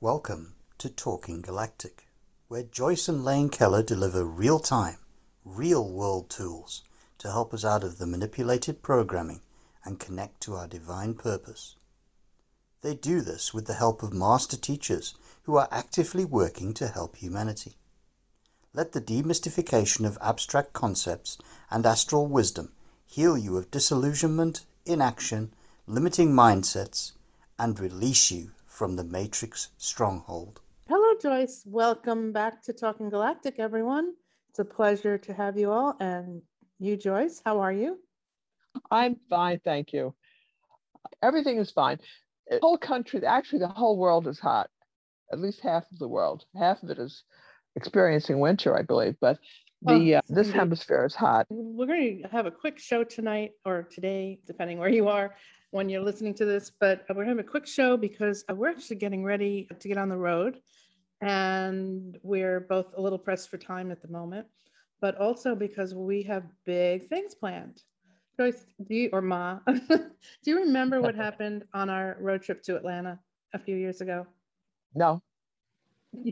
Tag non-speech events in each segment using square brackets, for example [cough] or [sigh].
Welcome to Talking Galactic, where Joyce and Lane Keller deliver real time, real world tools to help us out of the manipulated programming and connect to our divine purpose. They do this with the help of master teachers who are actively working to help humanity. Let the demystification of abstract concepts and astral wisdom heal you of disillusionment, inaction, limiting mindsets, and release you from the matrix stronghold. Hello, Joyce. Welcome back to Talking Galactic, everyone. It's a pleasure to have you all. And you, Joyce, how are you? I'm fine, thank you. Everything is fine. The whole country, actually, the whole world is hot. At least half of the world. Half of it is experiencing winter, I believe. But the oh, uh, this hemisphere is hot. We're going to have a quick show tonight or today, depending where you are when you're listening to this. But we're having a quick show because uh, we're actually getting ready to get on the road, and we're both a little pressed for time at the moment, but also because we have big things planned. Joyce, do you, or Ma, [laughs] do you remember what [laughs] happened on our road trip to Atlanta a few years ago? No.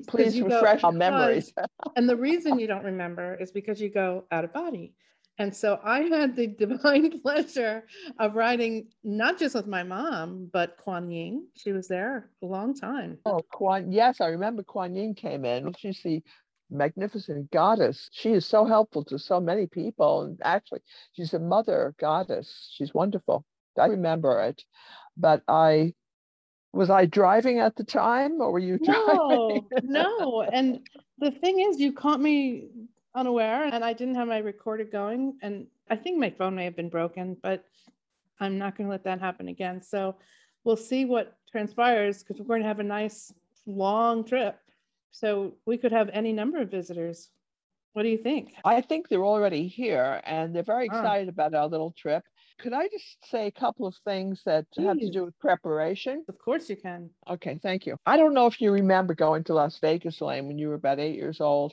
Please refresh go, our memories. [laughs] and the reason you don't remember is because you go out of body. And so I had the [laughs] divine pleasure of riding not just with my mom, but Kuan Yin. She was there a long time. Oh, Kuan, yes, I remember Kuan Yin came in. She's the magnificent goddess. She is so helpful to so many people. And actually, she's a mother goddess. She's wonderful. I remember it. But I was I driving at the time or were you [laughs] driving? No, no. And the thing is, you caught me unaware and I didn't have my recorder going. And I think my phone may have been broken, but I'm not going to let that happen again. So we'll see what transpires because we're going to have a nice long trip. So we could have any number of visitors. What do you think? I think they're already here and they're very ah. excited oh. about our little trip. Could I just say a couple of things that Please. have to do with preparation? Of course you can. Okay, thank you. I don't know if you remember going to Las Vegas, Lane, when you were about eight years old,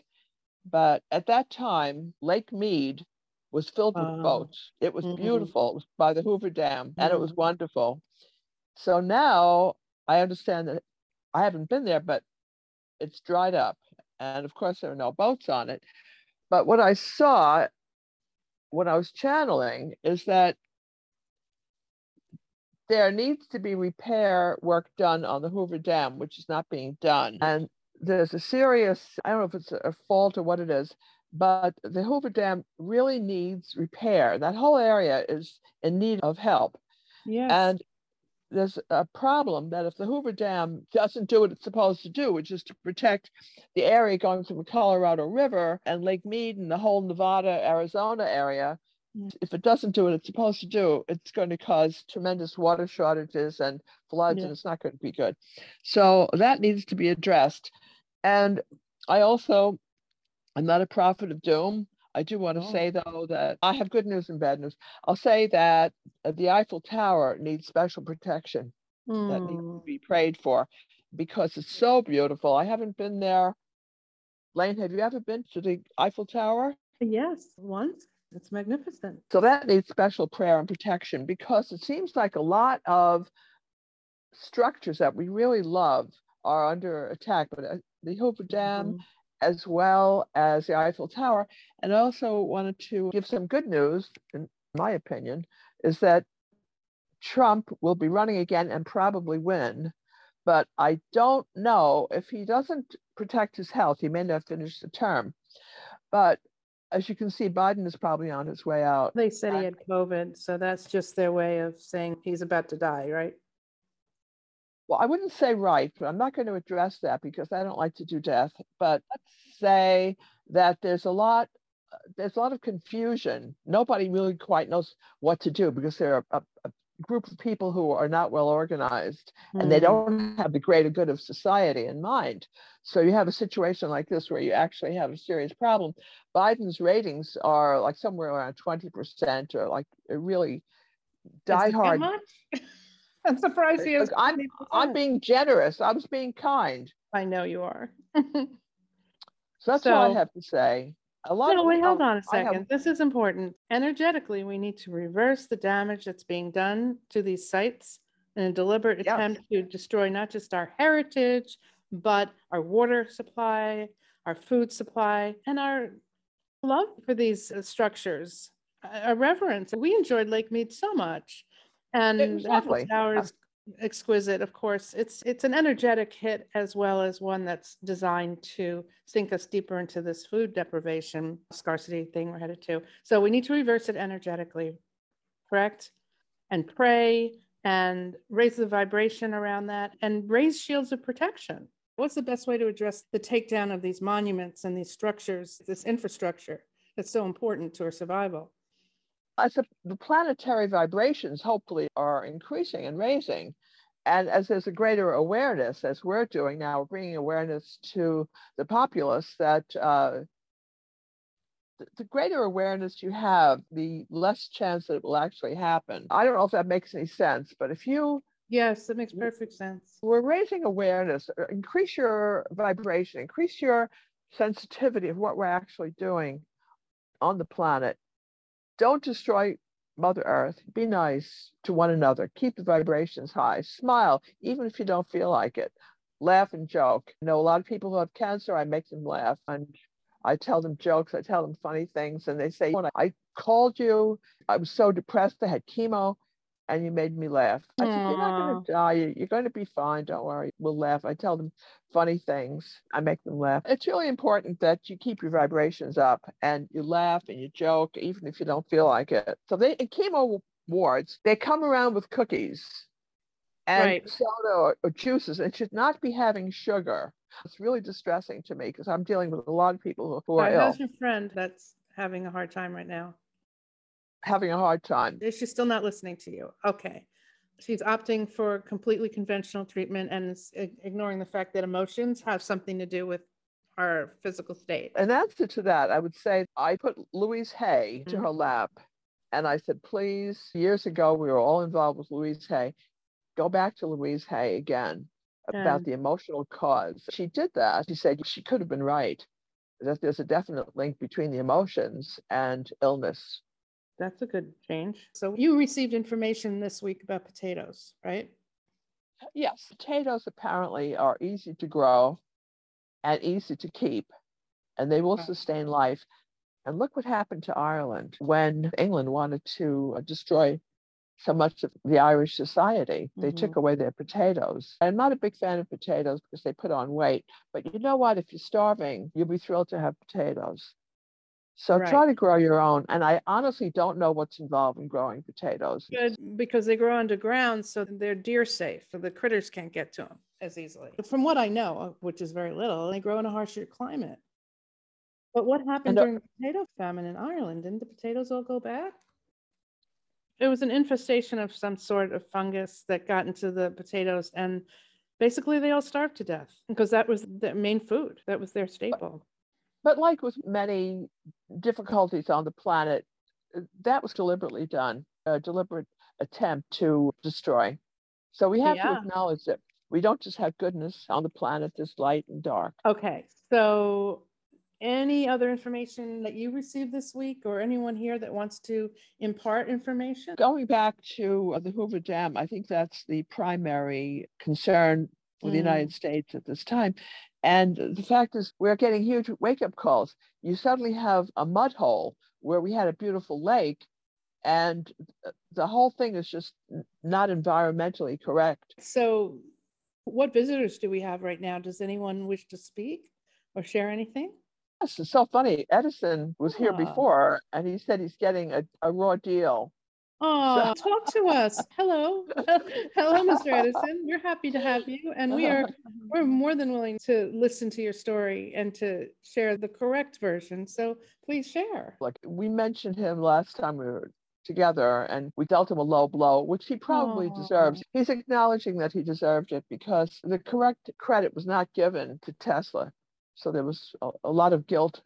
but at that time, Lake Mead was filled with boats. It was mm-hmm. beautiful. It was by the Hoover Dam, mm-hmm. and it was mm-hmm. wonderful. So now I understand that I haven't been there, but it's dried up. And of course, there are no boats on it. But what I saw when I was channeling is that there needs to be repair work done on the Hoover Dam, which is not being done. And there's a serious, I don't know if it's a fault or what it is, but the Hoover Dam really needs repair. That whole area is in need of help. Yeah. And there's a problem that if the Hoover Dam doesn't do what it's supposed to do, which is to protect the area going through the Colorado River and Lake Mead and the whole Nevada, Arizona area. If it doesn't do what it's supposed to do, it's going to cause tremendous water shortages and floods, yeah. and it's not going to be good. So that needs to be addressed. And I also, I'm not a prophet of doom. I do want to oh. say, though, that I have good news and bad news. I'll say that uh, the Eiffel Tower needs special protection mm. that needs to hmm. be prayed for because it's so beautiful. I haven't been there. Lane, have you ever been to the Eiffel Tower? Yes, once. It's magnificent. So that needs special prayer and protection because it seems like a lot of structures that we really love are under attack. But uh, the Hoover Dam, mm-hmm as well as the Eiffel Tower. And I also wanted to give some good news, in my opinion, is that Trump will be running again and probably win. But I don't know if he doesn't protect his health, he may not finish the term. But as you can see, Biden is probably on his way out. They said he uh, had COVID, so that's just their way of saying he's about to die, right? well, I wouldn't say right, but I'm not going to address that because I don't like to do death. But let's say that there's a lot, there's a lot of confusion. Nobody really quite knows what to do because there are a, a group of people who are not well organized mm. and they hmm. don't have the greater good of society in mind. So you have a situation like this where you actually have a serious problem. Biden's ratings are like somewhere around 20% or like really die hard. [laughs] I'm surprised he is. I'm, I'm being generous. I was being kind. I know you are. so that's so, all I have to say. A lot no, wait, hold on a second. Have, this is important. Energetically, we need to reverse the damage that's being done to these sites in a deliberate Yes. attempt to destroy not just our heritage, but our water supply, our food supply, and our love for these uh, structures, a reverence. We enjoyed Lake Mead so much. And was Eiffel lovely. Tower is exquisite, of course. It's it's an energetic hit as well as one that's designed to sink us deeper into this food deprivation scarcity thing we're headed to. So we need to reverse it energetically, correct? And pray and raise the vibration around that and raise shields of protection. What's the best way to address the takedown of these monuments and these structures, this infrastructure that's so important to our survival? I said the planetary vibrations hopefully are increasing and raising. And as there's a greater awareness, as we're doing now, we're bringing awareness to the populace that uh, the greater awareness you have, the less chance that it will actually happen. I don't know if that makes any sense, but if you Yes, that makes perfect sense. we're raising awareness, uh, increase your vibration, increase your sensitivity of what we're actually doing on the planet. Don't destroy Mother Earth. Be nice to one another. Keep the vibrations high. Smile, even if you don't feel like it. Laugh and joke. Know a lot of people who have cancer, I make them laugh and I tell them jokes, I tell them funny things, and they say, when I called you, I was so depressed, I had chemo, and you made me laugh. I said, You're not going to die. You- You're going to be fine. Don't worry. We'll laugh. I tell them funny things. I make them laugh. It's really important that you keep your vibrations up and you laugh and you joke, even if you don't feel like it. So they in chemo wards, they come around with cookies and Right. soda or, or juices and should not be having sugar. It's really distressing to me because I'm dealing with a lot of people who, who are Right, ill, How's your friend that's having a hard time right now? Having a hard time. Is she still not listening to you? Okay. She's opting for completely conventional treatment and is ignoring the fact that emotions have something to do with our physical state. in answer to that, I would say I put Louise Hay to Mhm. her lap and I said, please, years ago, we were all involved with Louise Hay. Go back to Louise Hay again about the emotional cause. She did that. She said she could have been right, that there's a definite link between the emotions and illness. That's a good change. So you received information this week about potatoes, right? Yes, potatoes apparently are easy to grow and easy to keep, and they will Right. sustain life. And look what happened to Ireland when England wanted to uh, destroy so much of the Irish society. They took away their potatoes. I'm not a big fan of potatoes because they put on weight, but you know what? If you're starving, you'll be thrilled to have potatoes. So try to grow your own. And I honestly don't know what's involved in growing potatoes. Good, because they grow underground, so they're deer safe, so the critters can't get to them as easily. From what I know, uh, which is very little, they grow in a harsher climate. But what happened uh, during the potato famine in Ireland? Didn't the potatoes all go bad? It was an infestation of some sort of fungus that got into the potatoes, and basically they all starved to death because that was their main food. That was their staple. But like with many difficulties on the planet, uh, that was deliberately done, a deliberate attempt to destroy. So we have Yeah. to acknowledge that we don't just have goodness on the planet, there's light and dark. Okay, so any other information that you received this week or anyone here that wants to impart information? Going back to the Hoover Dam, I think that's the primary concern for the Mm. United States at this time. And the fact is, we're getting huge wake up calls. You suddenly have a mud hole where we had a beautiful lake, and the whole thing is just not environmentally correct. So what visitors do we have right now? Does anyone wish to speak or share anything? Yes, it's so funny. Edison was here Ah. before, and he said he's getting a, a raw deal. Oh, talk to us. Hello. [laughs] [laughs] Hello, Mr. Edison. We're happy to have you. And we are [laughs] we're more than willing to listen to your story and to share the correct version. So please share. like we mentioned him last time we were together and we dealt him a low blow which he probably deserves he's acknowledging that he deserved it because the correct credit was not given to tesla so there was a, a lot of guilt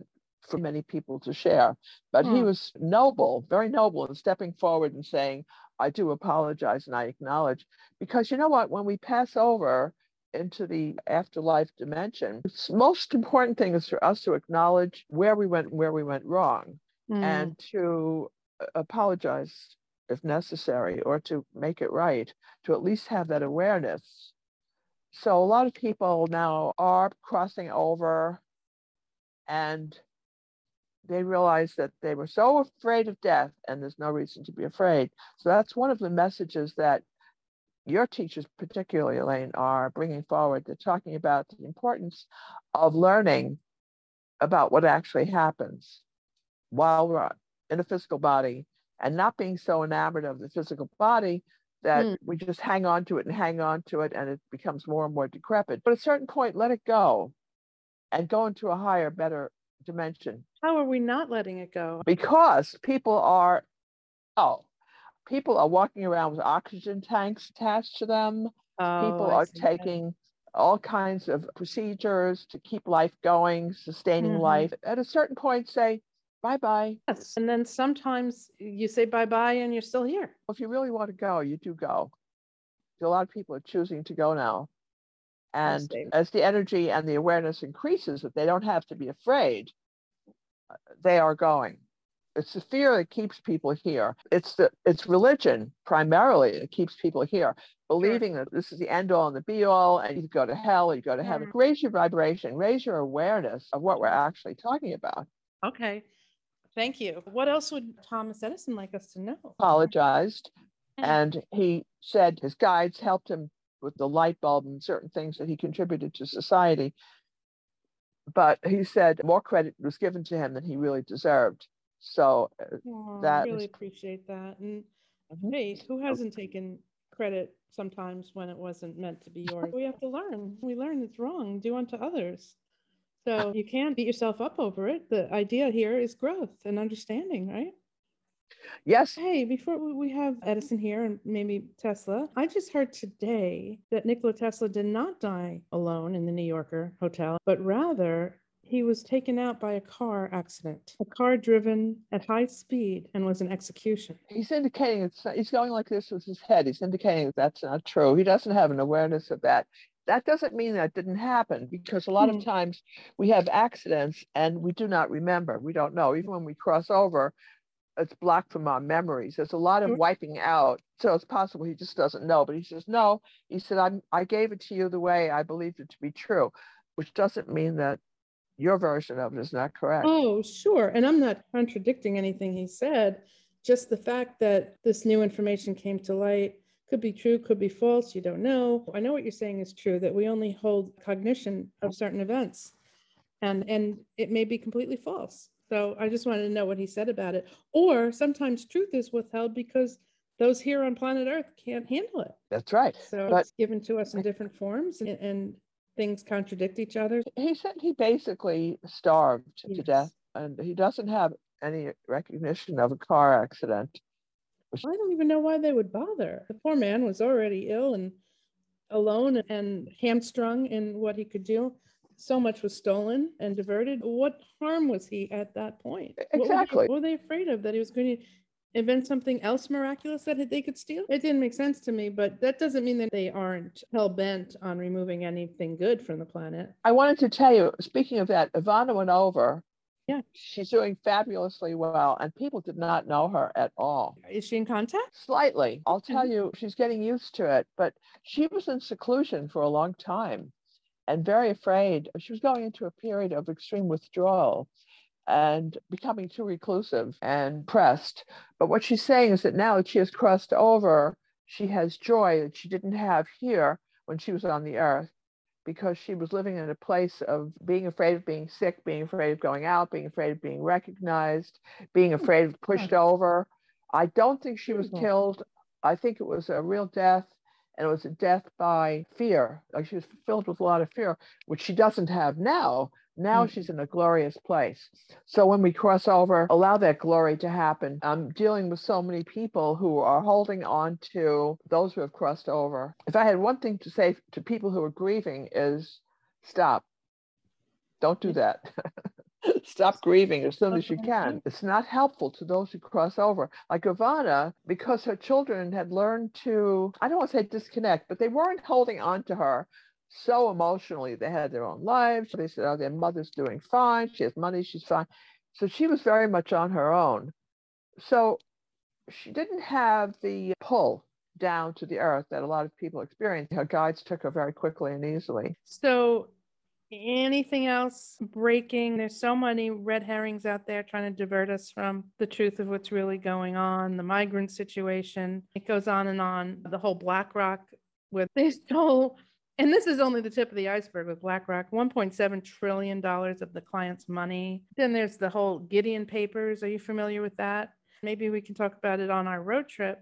for many people to share but he Hmm. was noble very noble in stepping forward and saying i do apologize and i acknowledge because you know what when we pass over into the afterlife dimension the most important thing is for us to acknowledge where we went and where we went wrong Mm, and to uh, apologize if necessary, or to make it right, to at least have that awareness. So a lot of people now are crossing over and they realize that they were so afraid of death and there's no reason to be afraid. So that's one of the messages that your teachers, particularly Elaine, are bringing forward. They're talking about the importance of learning about what actually happens while we're in a physical body and not being so enamored of the physical body that mm. we just hang on to it and hang on to it and it becomes more and more decrepit. But at a certain point, let it go and go into a higher, better dimension. How are we not letting it go? Because people are, oh, people are walking around with oxygen tanks attached to them. Oh, people are taking that. all kinds of procedures to keep life going, sustaining mm-hmm. life. At a certain point, say, bye bye. Yes. And then sometimes you say bye bye and you're still here. If you really want to go, you do go. A lot of people are choosing to go now. And as the energy and the awareness increases that they don't have to be afraid, uh, they are going. It's the fear that keeps people here. It's the it's religion primarily that keeps people here, believing that this is the end all and the be all, and you go to hell, you go to heaven. Raise your vibration, raise your awareness of what we're actually talking about. Okay. Thank you. What else would Thomas Edison like us to know? Apologized. And he said his guides helped him with the light bulb and certain things that he contributed to society. But he said more credit was given to him than he really deserved. So oh, that I really is... appreciate that. And mm-hmm. hey, who hasn't taken credit sometimes when it wasn't meant to be yours? we have to learn. We learn it's wrong. Do unto others. So you can't beat yourself up over it. The idea here is growth and understanding, right? Yes. Hey, before we have Edison here and maybe Tesla, I just heard today that Nikola Tesla did not die alone in the New Yorker hotel, but rather he was taken out by a car accident, a car driven at high speed and was an execution. He's indicating it's he's going like this with his head. He's indicating that that's not true. He doesn't have an awareness of that that doesn't mean that didn't happen because a lot mm-hmm. of times we have accidents and we do not remember. We don't know. Even when we cross over, it's blocked from our memories. There's a lot of mm-hmm. wiping out. So it's possible he just doesn't know. But he says, no, he said, I'm, I gave it to you the way I believed it to be true, which doesn't mean that your version of it is not correct. Oh, sure. And I'm not contradicting anything he said. Just the fact that this new information came to light could be true, could be false, you don't know. I know what you're saying is true, that we only hold cognition of certain events and, and it may be completely false. So I just wanted to know what he said about it. Or sometimes truth is withheld because those here on planet Earth can't handle it. That's right. So but, it's given to us in different forms and, and things contradict each other. He said he basically starved yes. to death and he doesn't have any recognition of a car accident. I don't even know why they would bother. The poor man was already ill and alone and hamstrung in what he could do. So much was stolen and diverted. What harm was he at that point? Exactly. What were, they, what were they afraid of? That he was going to invent something else miraculous that they could steal? It didn't make sense to me, but that doesn't mean that they aren't hell bent on removing anything good from the planet. I wanted to tell you, speaking of that, Ivana went over yeah. She's doing fabulously well, and people did not know her at all. Is she in contact? Slightly. I'll tell mm-hmm. you, she's getting used to it, but she was in seclusion for a long time and very afraid. She was going into a period of extreme withdrawal and becoming too reclusive and pressed. But what she's saying is that now that she has crossed over, she has joy that she didn't have here when she was on the earth because she was living in a place of being afraid of being sick, being afraid of going out, being afraid of being recognized, being afraid of pushed over. I don't think she was killed. I think it was a real death, and it was a death by fear. Like she was filled with a lot of fear, which she doesn't have now. Now mm. she's in a glorious place. So when we cross over, allow that glory to happen. I'm dealing with so many people who are holding on to those who have crossed over. If I had one thing to say to people who are grieving is stop. Don't do that. [laughs] [laughs] Stop grieving as soon as you [laughs] can. It's not helpful to those who cross over. Like Ivana, because her children had learned to, I don't want to say disconnect, but they weren't holding on to her so emotionally. They had their own lives. They said, oh, their mother's doing fine. She has money. She's fine. So she was very much on her own. So she didn't have the pull down to the earth that a lot of people experience. Her guides took her very quickly and easily. So, anything else breaking? There's so many red herrings out there trying to divert us from the truth of what's really going on, the migrant situation. It goes on and on. The whole BlackRock with [laughs] they stole and this is only the tip of the iceberg with BlackRock, $1.7 trillion of the client's money. Then there's the whole Gideon papers. Are you familiar with that? Maybe we can talk about it on our road trip.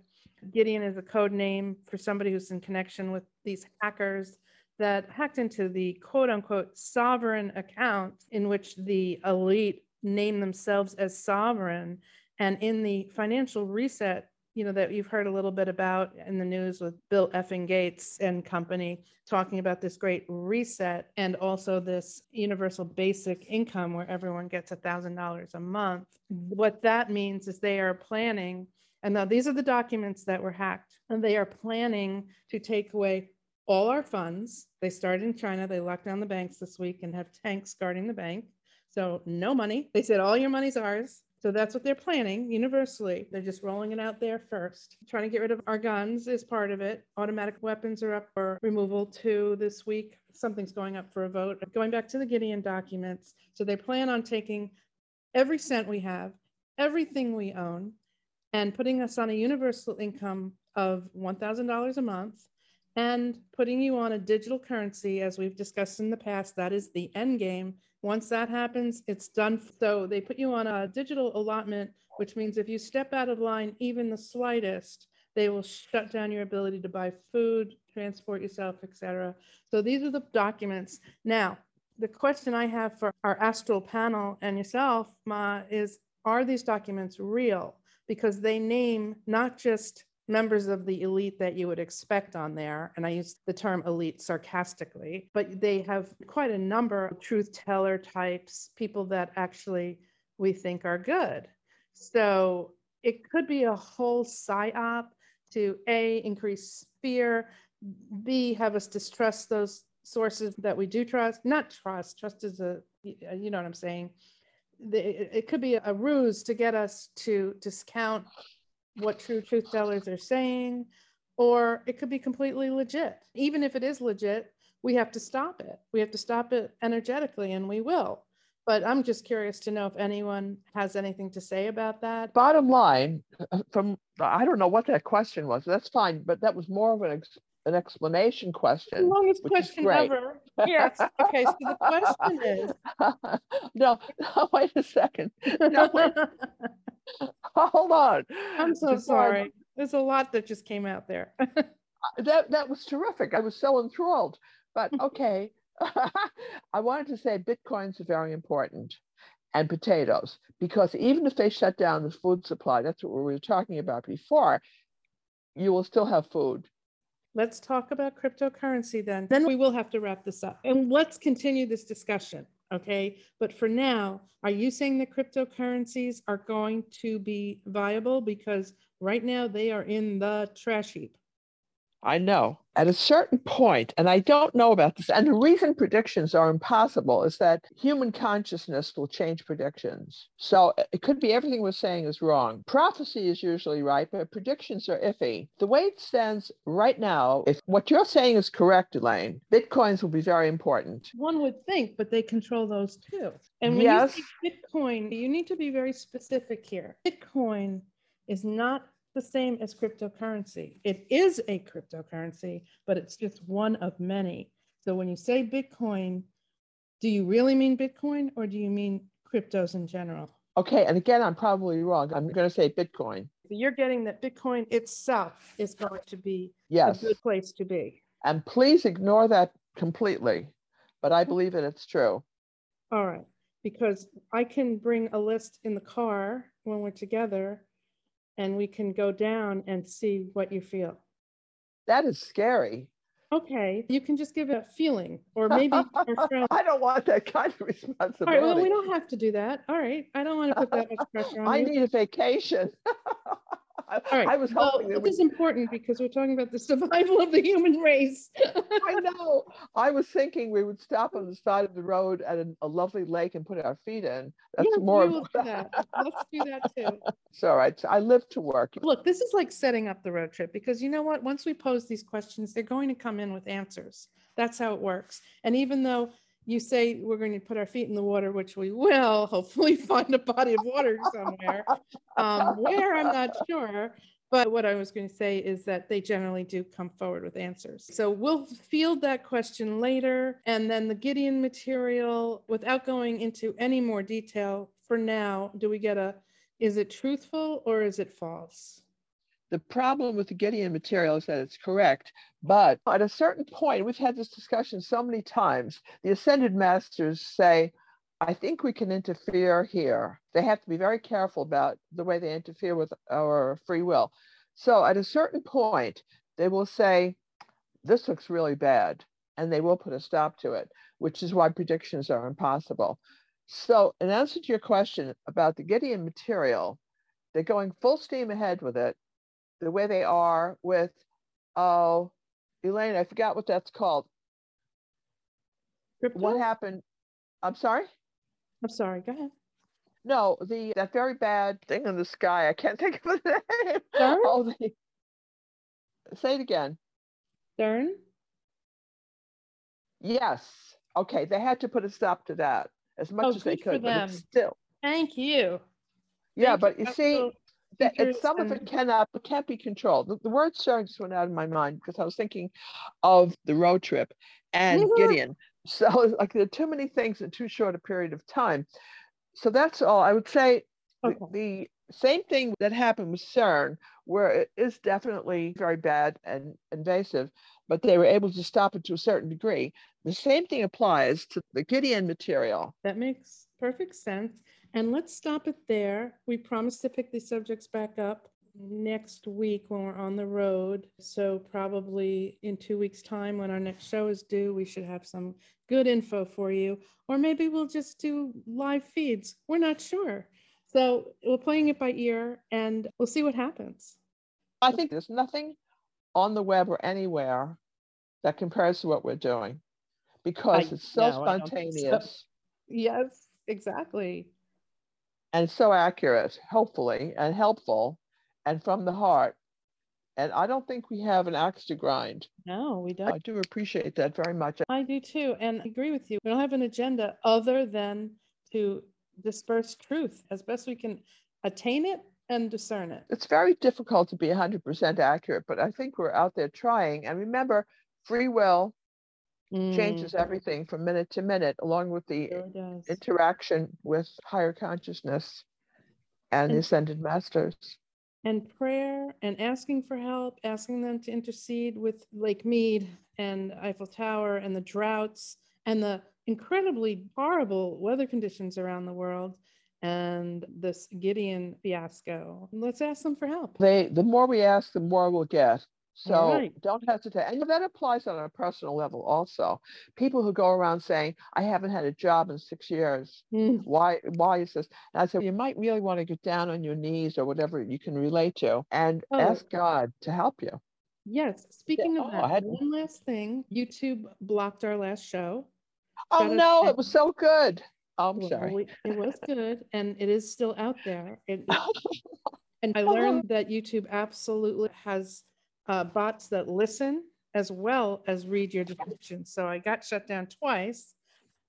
Gideon is a code name for somebody who's in connection with these hackers that hacked into the quote unquote sovereign account in which the elite name themselves as sovereign. And in the financial reset you know, that you've heard a little bit about in the news with Bill effing Gates and company talking about this great reset and also this universal basic income where everyone gets a thousand dollars a month. Mm-hmm. What that means is they are planning, and now these are the documents that were hacked, and they are planning to take away all our funds. They started in China, they locked down the banks this week and have tanks guarding the bank. So no money. They said all your money's ours. So that's what they're planning universally. They're just rolling it out there first. Trying to get rid of our guns is part of it. Automatic weapons are up for removal too this week. Something's going up for a vote. Going back to the Gideon documents. So they plan on taking every cent we have, everything we own, and putting us on a universal income of $1,000 a month and putting you on a digital currency, as we've discussed in the past. That is the end game once that happens, it's done. So they put you on a digital allotment, which means if you step out of line even the slightest, they will shut down your ability to buy food, transport yourself, etc. So these are the documents. Now, the question I have for our astral panel and yourself, Ma, is are these documents real? Because they name not just members of the elite that you would expect on there. And I use the term elite sarcastically, but they have quite a number of truth teller types, people that actually we think are good. So it could be a whole psyop to A, increase fear, B, have us distrust those sources that we do trust, not trust, trust is a, uh, you know what I'm saying? It could be a ruse to get us to discount what true truth tellers are saying, or it could be completely legit. Even if it is legit, we have to stop it. We have to stop it energetically, and we will. But I'm just curious to know if anyone has anything to say about that. Bottom line, [laughs] from I don't know what that question was. That's fine, but that was more of an ex, an explanation question. The longest question ever. Yes. Okay. So the question is. [laughs] no, [laughs] no. Wait a second. No. Wait. [laughs] Hold on. I'm so sorry. There's a lot that just came out there. [laughs] that that was terrific. I was so enthralled. But [laughs] okay. I wanted to say Bitcoins are very important and potatoes because even if they shut down the food supply, that's what we were talking about before, you will still have food. Let's talk about cryptocurrency then. Then we will have to wrap this up and let's continue this discussion. Okay. But for now, are you saying that cryptocurrencies are going to be viable? Because right now they are in the trash heap. I know. At a certain point, and I don't know about this, and the reason predictions are impossible is that human consciousness will change predictions. So uh, it could be everything we're saying is wrong. Prophecy is usually right, but predictions are iffy. The way it stands right now, if what you're saying is correct, Elaine, bitcoins will be very important. One would think, but they control those too. And when yes. you say Bitcoin, you need to be very specific here. Bitcoin is not the same as cryptocurrency. It is a cryptocurrency, but it's just one of many. So when you say Bitcoin, do you really mean Bitcoin or do you mean cryptos in general? Okay, and again, I'm probably wrong. I'm going to say Bitcoin. So you're getting that Bitcoin itself is going to be yes. a good place to be. And please ignore that completely, but I believe that it's true. All right, because I can bring a list in the car when we're together and we can go down and see what you feel. That is scary. Okay, you can just give it a feeling, or maybe [laughs] I don't want that kind of responsibility. All right, well, we don't have to do that. All right, I don't want to put that much pressure on I you. need a vacation. [laughs] All right. I was well, hoping that this is important because we're talking about the [laughs] survival of the human race. I know. I was thinking we would stop on the side of the road at a, a lovely lake and put our feet in. That's Yes, more. will do that. Let's do that too. [laughs] It's all right. I live to work. Look, this is like setting up the road trip because you know what? Once we pose these questions, they're going to come in with answers. That's how it works. And even though you say we're going to put our feet in the water, which we will [laughs] hopefully find a body of water somewhere, um, where I'm not sure. But what I was going to say is that they generally do come forward with answers. So we'll field that question later. And then the Gideon material, without going into any more detail for now, do we get a is it truthful or is it false? The problem with the Gideon material is that it's correct, but at a certain point, we've had this discussion so many times. The ascended masters say, I think we can interfere here. They have to be very careful about the way they interfere with our free will. So at a certain point, they will say, This looks really bad. And they will put a stop to it, which is why predictions are impossible. So, in answer to your question about the Gideon material, they're going full steam ahead with it, the way they are with, oh, Elaine, I forgot what that's called. Crypto? What happened? I'm sorry? I'm sorry, go ahead. No, the that very bad thing in the sky. I can't [laughs] think of the name. Oh, the, say it again. CERN? Yes. Okay, they had to put a stop to that as much Oh, as they could, but it's still. Thank you. Yeah, Thank but you see, Council that some of it cannot it can't be controlled. The, the word sharing just went out of my mind because I was thinking of the road trip and Mhm. Gideon. [laughs] So it's like there are too many things in too short a period of time. So that's all I would say. the- The, same thing that happened with CERN, where it is definitely very bad and invasive, but they were able to stop it to a certain degree. The same thing applies to the Gideon material. That makes perfect sense. And let's stop it there. We promised to pick these subjects back up next week when we're on the road. So probably in two weeks' time, when our next show is due, we should have some good info for you. Or maybe we'll just do live feeds. We're not sure. So we're playing it by ear and we'll see what happens. I think there's nothing on the web or anywhere that compares to what we're doing because I- it's so no, I so. spontaneous Yes, exactly. And so accurate, hopefully, and helpful and from the heart. And I don't think we have an axe to grind. No, we don't. I do appreciate that very much. I do too. And I agree with you. We don't have an agenda other than to disperse truth as best we can attain it and discern it. It's very difficult to be 100% accurate, but I think we're out there trying. And remember, free will Mm, changes everything from minute to minute, along with the sure interaction with higher consciousness and the And- ascended masters. And prayer and asking for help, asking them to intercede with Lake Mead and Eiffel Tower and the droughts and the incredibly horrible weather conditions around the world and this Gideon fiasco. Let's ask them for help. They the more we ask, the more we'll get. So right. don't hesitate. And that applies on a personal level also. People who go around saying, I haven't had a job in six years. Mm, Why why is this? And I said, you might really want to get down on your knees or whatever you can relate to and Oh. ask God to help you. Yes, speaking of oh, I that, one last thing, YouTube blocked our last show. Oh no, it was so good. Oh, I'm Well, sorry. It was good and it is still out there. It- [laughs] And I learned that YouTube absolutely has uh, bots that listen as well as read your description. So I got shut down twice.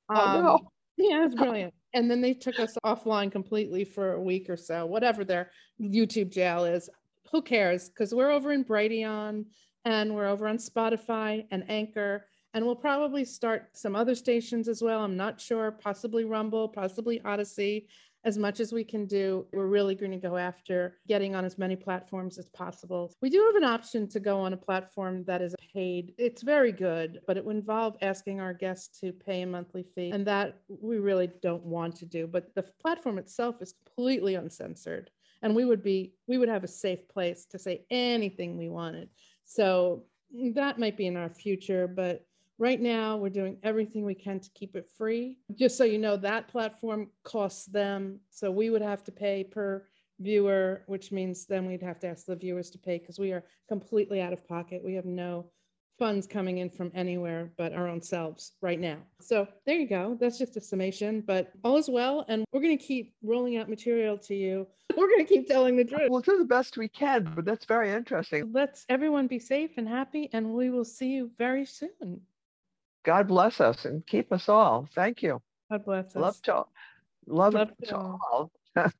Oh, Um, no. Yeah, it's brilliant. And then they took us offline completely for a week or so, whatever their YouTube jail is. Who cares? Because we're over in Brighteon and we're over on Spotify and Anchor. And we'll probably start some other stations as well. I'm not sure, possibly Rumble, possibly Odysee. As much as we can do, we're really going to go after getting on as many platforms as possible. We do have an option to go on a platform that is paid. It's very good, but it would involve asking our guests to pay a monthly fee. And that we really don't want to do. But the platform itself is completely uncensored. And we would be, we would have a safe place to say anything we wanted. So that might be in our future, but right now we're doing everything we can to keep it free. Just so you know, that platform costs them. So we would have to pay per viewer, which means then we'd have to ask the viewers to pay because we are completely out of pocket. We have no funds coming in from anywhere but our own selves right now. So there you go. That's just a summation, but all is well. And we're going to keep rolling out material to you. We're going to keep telling the truth. We'll do the best we can, but that's very interesting. Let's everyone be safe and happy, and we will see you very soon. God bless us and keep us all. Thank you. God bless us. Love to love, Love to to all. all. [laughs]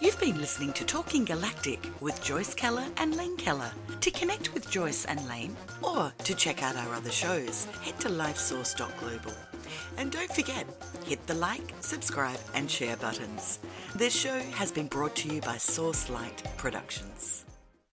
You've been listening to Talking Galactic with Joyce Keller and Lane Keller. To connect with Joyce and Lane or to check out our other shows, head to lifesource.global. And don't forget, hit the like, subscribe, and share buttons. This show has been brought to you by Source Light Productions.